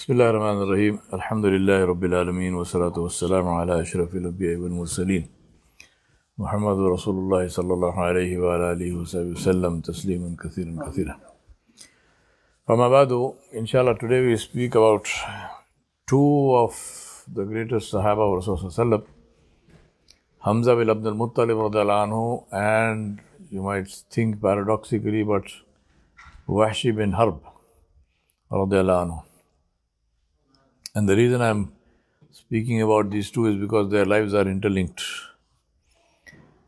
بسم الله الرحمن الرحيم الحمد لله رب العالمين والصلاة والسلام على أشرف الأنبياء والمرسلين محمد رسول الله صلى الله عليه وعلى آله وصحبه وسلم تسليما كثيرا كثيرا فما بعد إن شاء الله today we speak about two of the greatest Sahaba of Rasulullah Hamza bin Abdul Muttalib anhu and you might think paradoxically but Wahshi bin Harb anhu. And the reason I'm speaking about these two is because their lives are interlinked.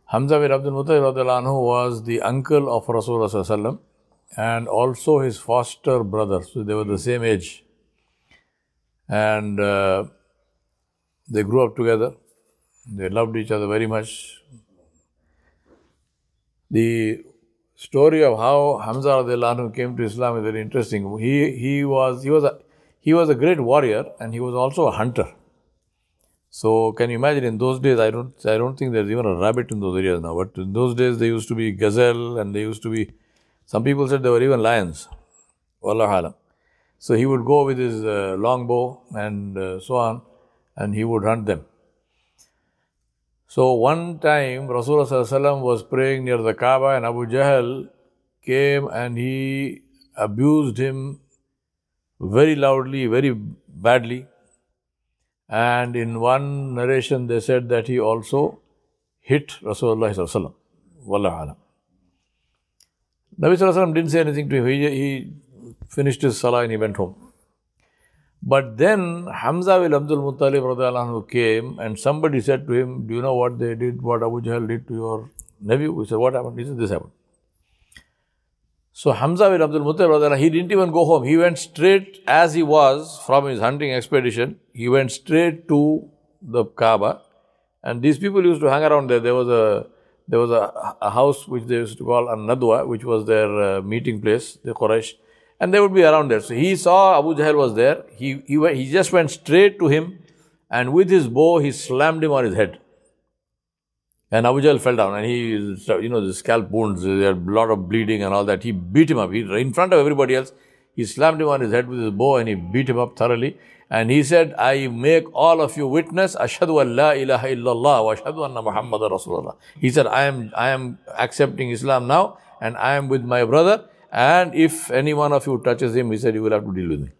Hamza bin Abdul Muttalib was the uncle of Rasulullah and also his foster brother. So they were the same age. And uh, they grew up together. They loved each other very much. The story of how Hamza came to Islam is very interesting. He, he, was, he, was a, he was a great warrior and he was also a hunter. So can you imagine in those days I don't I don't think there's even a rabbit in those areas now. But in those days there used to be gazelle and there used to be some people said there were even lions. So he would go with his uh, long bow and uh, so on and he would hunt them. So one time Rasulullah was praying near the Kaaba and Abu Jahl came and he abused him very loudly, very badly. And in one narration they said that he also hit Rasulullah Wallah Nabi Sallallahu didn't say anything to him. He, he finished his salah and he went home. But then Hamza will Abdul Muttalib came and somebody said to him, Do you know what they did, what Abu Jahl did to your nephew? He said, What happened? He said, This happened. So Hamza bin Abdul Muttalib, he didn't even go home. He went straight as he was from his hunting expedition. He went straight to the Kaaba. And these people used to hang around there. There was a there was a, a house which they used to call an Nadwa, which was their uh, meeting place, the Quraysh and they would be around there. So he saw Abu Jahl was there. He, he, he just went straight to him and with his bow he slammed him on his head. And Abu Jahl fell down and he, you know, the scalp wounds, there a lot of bleeding and all that. He beat him up. He, in front of everybody else, he slammed him on his head with his bow and he beat him up thoroughly. And he said, I make all of you witness, Ashhadu an la ilaha illallah wa ashhadu anna Muhammad Rasulullah. He said, I am, I am accepting Islam now and I am with my brother and if any one of you touches him, he said, you will have to deal with me.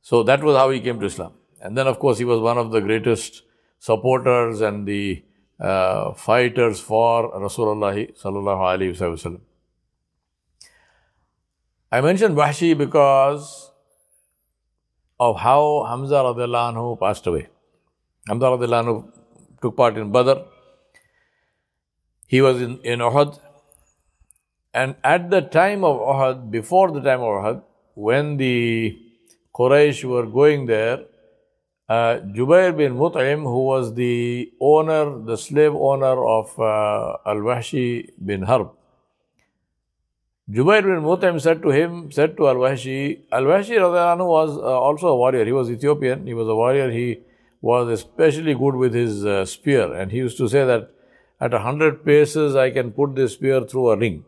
So that was how he came to Islam. And then, of course, he was one of the greatest supporters and the uh, fighters for Rasulullah sallallahu alaihi wasallam. I mentioned Wahshi because of how Hamza radiallahu anhu passed away. Hamza radiallahu anhu took part in Badr. He was in, in Uhud and at the time of Uhud, before the time of Uhud, when the Quraysh were going there, uh, Jubair bin Mut'im, who was the owner, the slave owner of uh, Al-Wahshi bin Harb, Jubair bin Mut'im said to him, said to Al-Wahshi, Al-Wahshi was uh, also a warrior. He was Ethiopian. He was a warrior. He was especially good with his uh, spear. And he used to say that at a hundred paces, I can put this spear through a ring.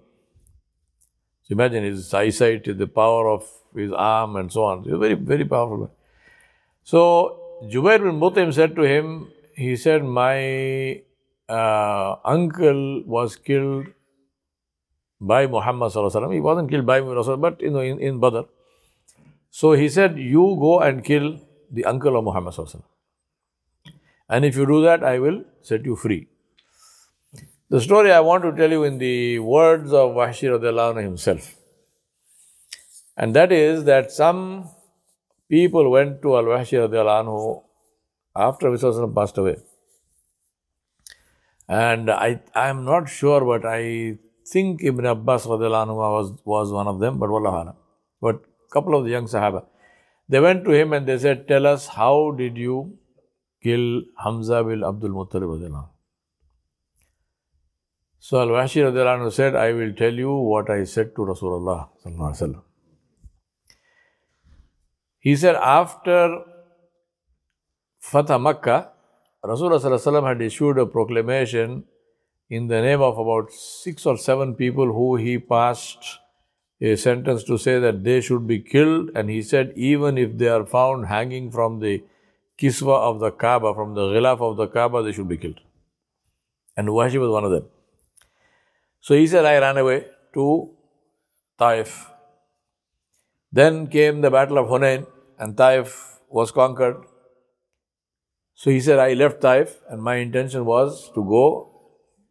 So imagine his eyesight, the power of his arm and so on. He was very, very powerful. So Jubair bin Mut'im said to him, he said, my uh, uncle was killed by Muhammad sallallahu He wasn't killed by Muhammad, but you know, in, in Badr. So he said, you go and kill the uncle of Muhammad sallallahu And if you do that, I will set you free. The story I want to tell you in the words of Wahshi radiallahu himself. And that is that some people went to Al-Wahshi radiallahu after Rasulullah passed away. And I am not sure, but I think Ibn Abbas radiallahu was, was one of them, but wallah But a couple of the young Sahaba. They went to him and they said, Tell us, how did you kill Hamza bin Abdul Muttalib so Al-Wahshi radiallahu said, I will tell you what I said to Rasulullah He said, after Fatah Makkah, Rasulullah had issued a proclamation in the name of about six or seven people who he passed a sentence to say that they should be killed, and he said, even if they are found hanging from the kiswa of the Kaaba, from the ghilaf of the Kaaba, they should be killed. And Wahshi was one of them. So he said, I ran away to Taif. Then came the Battle of Hunain, and Taif was conquered. So he said, I left Taif, and my intention was to go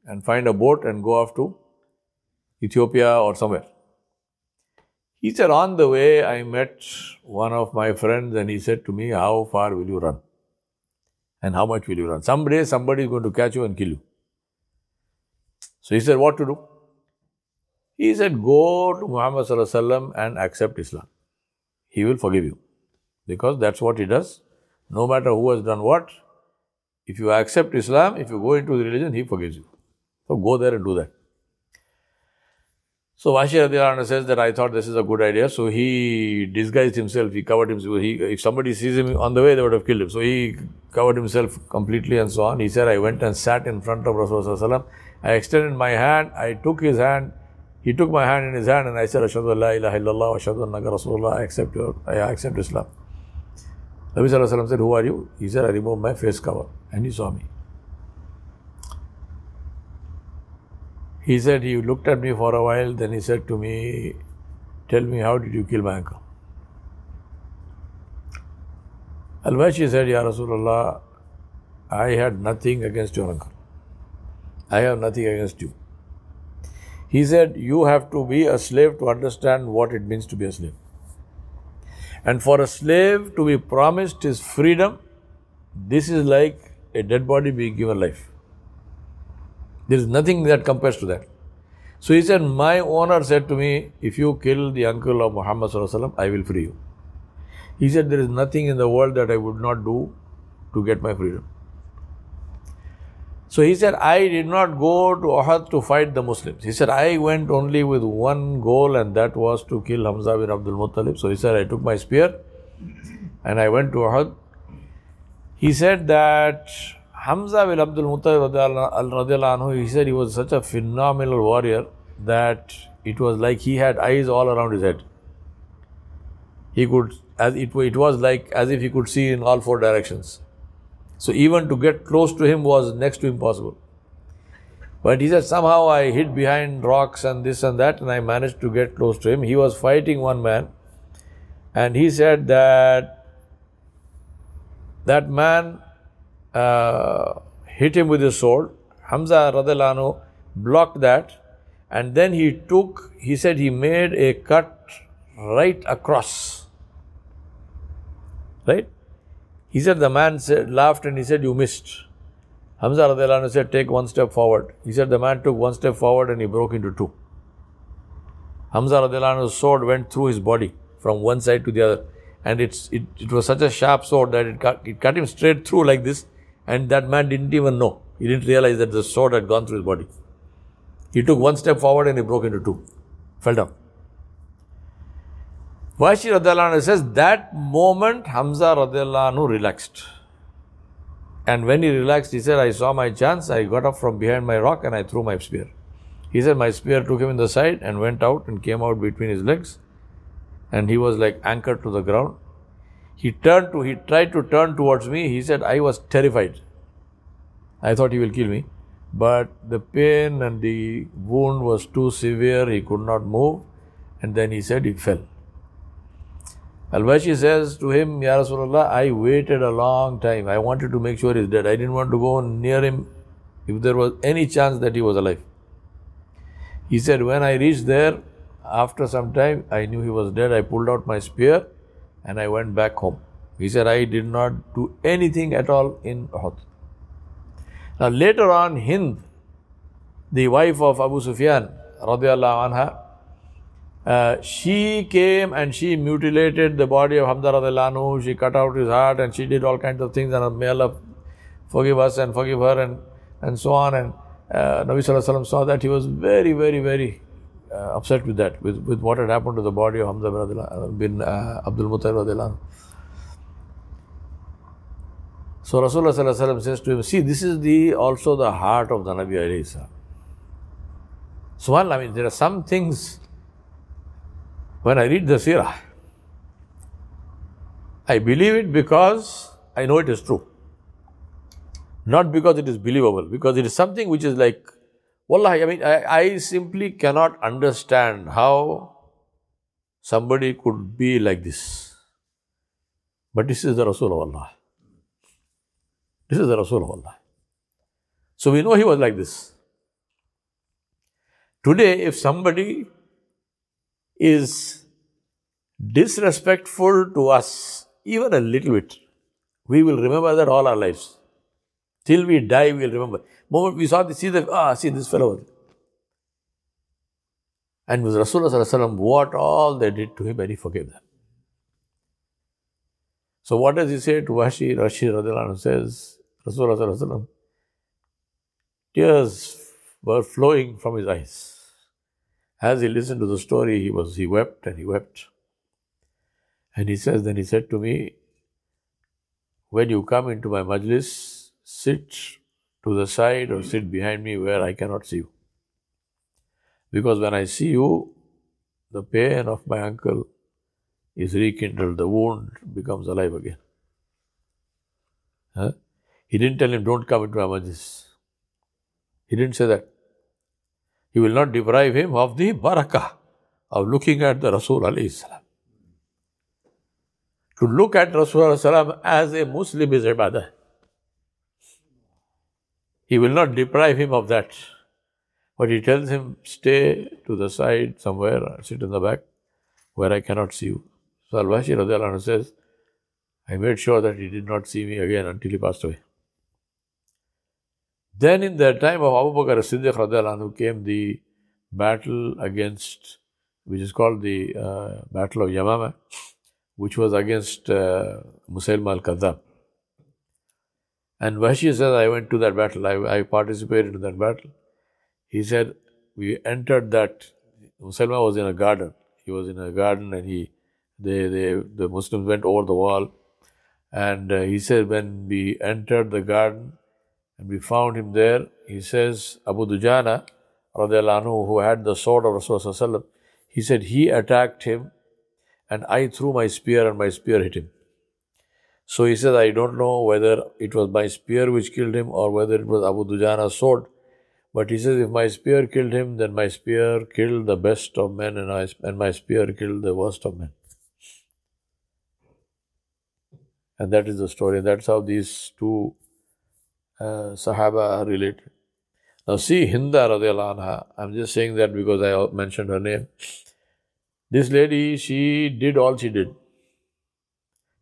and find a boat and go off to Ethiopia or somewhere. He said, On the way, I met one of my friends, and he said to me, How far will you run? And how much will you run? Someday somebody is going to catch you and kill you. So he said, What to do? He said, Go to Muhammad and accept Islam. He will forgive you. Because that's what he does. No matter who has done what, if you accept Islam, if you go into the religion, he forgives you. So go there and do that. So Wahshi Radhiyallahu says that I thought this is a good idea. So he disguised himself, he covered himself. He, if somebody sees him on the way, they would have killed him. So he covered himself completely and so on. He said, I went and sat in front of Rasulullah. I extended my hand, I took his hand, he took my hand in his hand and I said, Ashadu la ilaha illallah ashadu annaka Rasulullah, I accept, your, I accept Islam. Nabi said, Who are you? He said, I removed my face cover and he saw me. He said, he looked at me for a while, then he said to me, Tell me, how did you kill my uncle? Al-Wahshi said, Ya Rasulullah, I had nothing against your uncle. I have nothing against you. He said, You have to be a slave to understand what it means to be a slave. And for a slave to be promised his freedom, this is like a dead body being given life. There is nothing that compares to that. So he said, My owner said to me, If you kill the uncle of Muhammad, I will free you. He said, There is nothing in the world that I would not do to get my freedom. So he said, I did not go to Uhud to fight the Muslims. He said, I went only with one goal, and that was to kill Hamza bin Abdul Muttalib. So he said, I took my spear and I went to Uhud. He said that Hamza bin Abdul Muttalib, he said he was such a phenomenal warrior that it was like he had eyes all around his head. He could, as it, it was like as if he could see in all four directions. So even to get close to him was next to impossible. But he said somehow I hid behind rocks and this and that, and I managed to get close to him. He was fighting one man, and he said that that man uh, hit him with his sword. Hamza Radhalanu blocked that and then he took, he said he made a cut right across. Right? He said the man said, laughed and he said, You missed. Hamza Radhalanu said, Take one step forward. He said the man took one step forward and he broke into two. Hamza Radhalanu's sword went through his body from one side to the other. And it's, it, it was such a sharp sword that it cut, it cut him straight through like this and that man didn't even know. He didn't realize that the sword had gone through his body. He took one step forward and he broke into two. Fell down. Wahshi Radhalanu says that moment Hamza Radhalanu relaxed. And when he relaxed, he said, I saw my chance. I got up from behind my rock and I threw my spear. He said, My spear took him in the side and went out and came out between his legs. And he was like anchored to the ground. He turned to, he tried to turn towards me. He said, I was terrified. I thought he will kill me. But the pain and the wound was too severe, he could not move. And then he said he fell. Al-Wahshi says to him, Ya Rasulullah, I waited a long time. I wanted to make sure he's dead. I didn't want to go near him if there was any chance that he was alive. He said, When I reached there, after some time, I knew he was dead. I pulled out my spear and I went back home. He said, I did not do anything at all in Uhud. Now later on, Hind, the wife of Abu Sufyan, radiallahu anha, uh, she came and she mutilated the body of Hamza radiallahu She cut out his heart and she did all kinds of things. And may Allah forgive us and forgive her and, and so on. And uh, Nabi Sallallahu saw that he was very, very, very uh, upset with that, with, with what had happened to the body of Hamza bin uh, Abdul Muttalib. So Rasulullah says to him, see, this is the also the heart of the Nabi alayhi salam. I mean, there are some things when I read the seerah, I believe it because I know it is true. Not because it is believable, because it is something which is like, Wallah, I mean, I, I simply cannot understand how somebody could be like this. But this is the Rasul of Allah. This is the Rasul of Allah. So we know he was like this. Today, if somebody is disrespectful to us, even a little bit, we will remember that all our lives. Till we die, we will remember. Moment we saw this, see the ah, see this fellow. And with Rasulullah what all they did to him, and he forgave them. So what does he say to Wahshi? Rashi Radhalanu says, Rasulullah tears were flowing from his eyes. As he listened to the story, he was he wept and he wept. And he says, then he said to me, when you come into my majlis, sit to the side or sit behind me where I cannot see you. Because when I see you, the pain of my uncle is rekindled, the wound becomes alive again. Huh? He didn't tell him, don't come into my majlis. He didn't say that. He will not deprive him of the barakah of looking at the Rasul alayhi salam. To look at Rasul salam as a Muslim is ibadah. He will not deprive him of that. But he tells him, stay to the side somewhere, sit in the back, where I cannot see you. So Al-Wahshi says, I made sure that he did not see me again until he passed away. Then in the time of Abu Bakr as-Siddiq anhu came the battle against, which is called the uh, Battle of Yamama, which was against uh, Musaylima al-Kadhab. And Wahshi says, I went to that battle, I, I participated in that battle. He said, we entered that, Musaylima was in a garden. He was in a garden and he, they, they, the Muslims went over the wall. And uh, he said, when we entered the garden, and we found him there. He says, Abu Dujana, anhu, who had the sword of Rasulullah, he said, he attacked him and I threw my spear and my spear hit him. So he says, I don't know whether it was my spear which killed him or whether it was Abu Dujana's sword. But he says, if my spear killed him, then my spear killed the best of men and, I, and my spear killed the worst of men. And that is the story. That's how these two Uh, Sahaba are related. Now see Hinda radiallahu anha, I'm just saying that because I mentioned her name. This lady, she did all she did.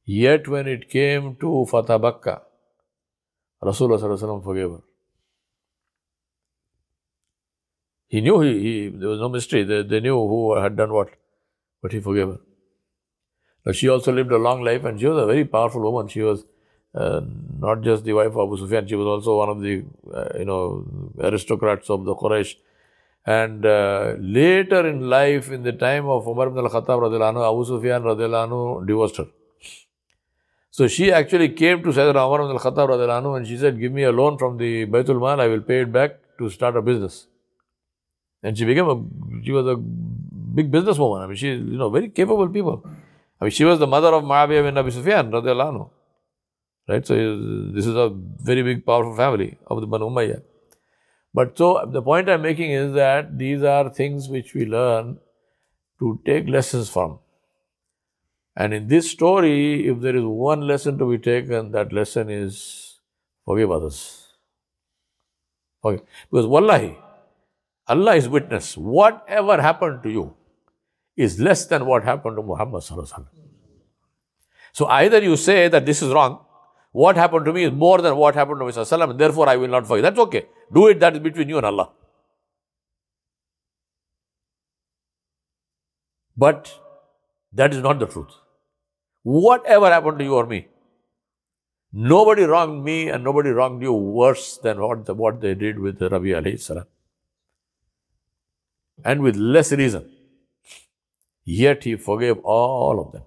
Yet when it came to Fatah Makkah, Rasulullah forgave her. He knew he, he, there was no mystery. They, they knew who had done what, but he forgave her. Now she also lived a long life and she was a very powerful woman. She was uh, not just the wife of Abu Sufyan, she was also one of the, uh, you know, aristocrats of the Quraysh. And uh, later in life, in the time of Umar ibn al-Khattab anhu, Abu Sufyan anhu divorced her. So she actually came to Sayyidina Umar ibn al-Khattab anhu and she said, give me a loan from the Baytul Mal, I will pay it back to start a business. And she became a, she was a big businesswoman. I mean, she, you know, very capable people. I mean, she was the mother of Muawiyah bin Abi Sufyan anhu. Right? So uh, this is a very big, powerful family of the Banu Umayyah. But so the point I'm making is that these are things which we learn to take lessons from. And in this story, if there is one lesson to be taken, that lesson is forgive others. Okay. Because wallahi, Allah is witness. Whatever happened to you is less than what happened to Muhammad. So either you say that this is wrong, what happened to me is more than what happened to Mr. and therefore I will not forgive. That's okay. Do it, that is between you and Allah. But that is not the truth. Whatever happened to you or me, nobody wronged me and nobody wronged you worse than what, the, what they did with Nabi alayhi salam. And with less reason. Yet he forgave all of them.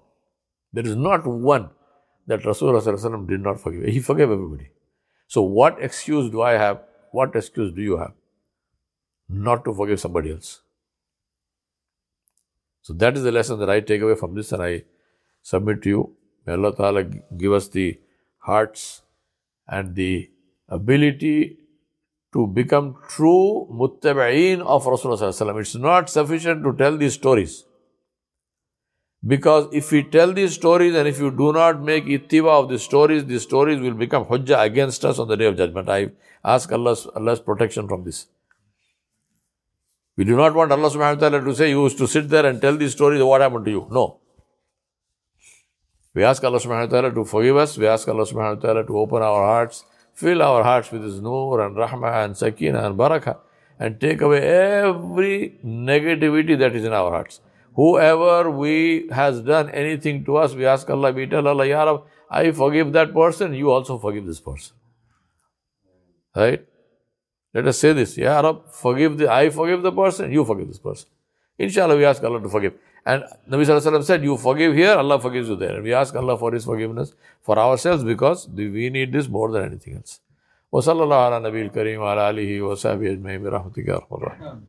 There is not one that Rasulullah did not forgive. He forgave everybody. So, what excuse do I have? What excuse do you have not to forgive somebody else? So that is the lesson that I take away from this and I submit to you. May Allah Ta'ala give us the hearts and the ability to become true muttaba'een of Rasulullah. It's not sufficient to tell these stories. Because if we tell these stories and if you do not make ittiba of these stories, these stories will become hujjah against us on the day of judgment. I ask Allah's, Allah's protection from this. We do not want Allah subhanahu wa ta'ala to say, you used to sit there and tell these stories, what happened to you? No. We ask Allah subhanahu wa ta'ala to forgive us. We ask Allah subhanahu wa ta'ala to open our hearts, fill our hearts with His nur and rahmah and sakina and barakah and take away every negativity that is in our hearts. Whoever we has done anything to us, we ask Allah, we tell Allah, Ya Rab, I forgive that person, you also forgive this person. Right? Let us say this, Ya Rab, forgive the, I forgive the person, you forgive this person. Inshallah, we ask Allah to forgive. And Nabi Sallallahu said, You forgive here, Allah forgives you there. And we ask Allah for His forgiveness for ourselves because we need this more than anything else. وصلى الله على نبي الكريم وعلى آله وصحبه أجمعين برحمتك يا أرحم الراحمين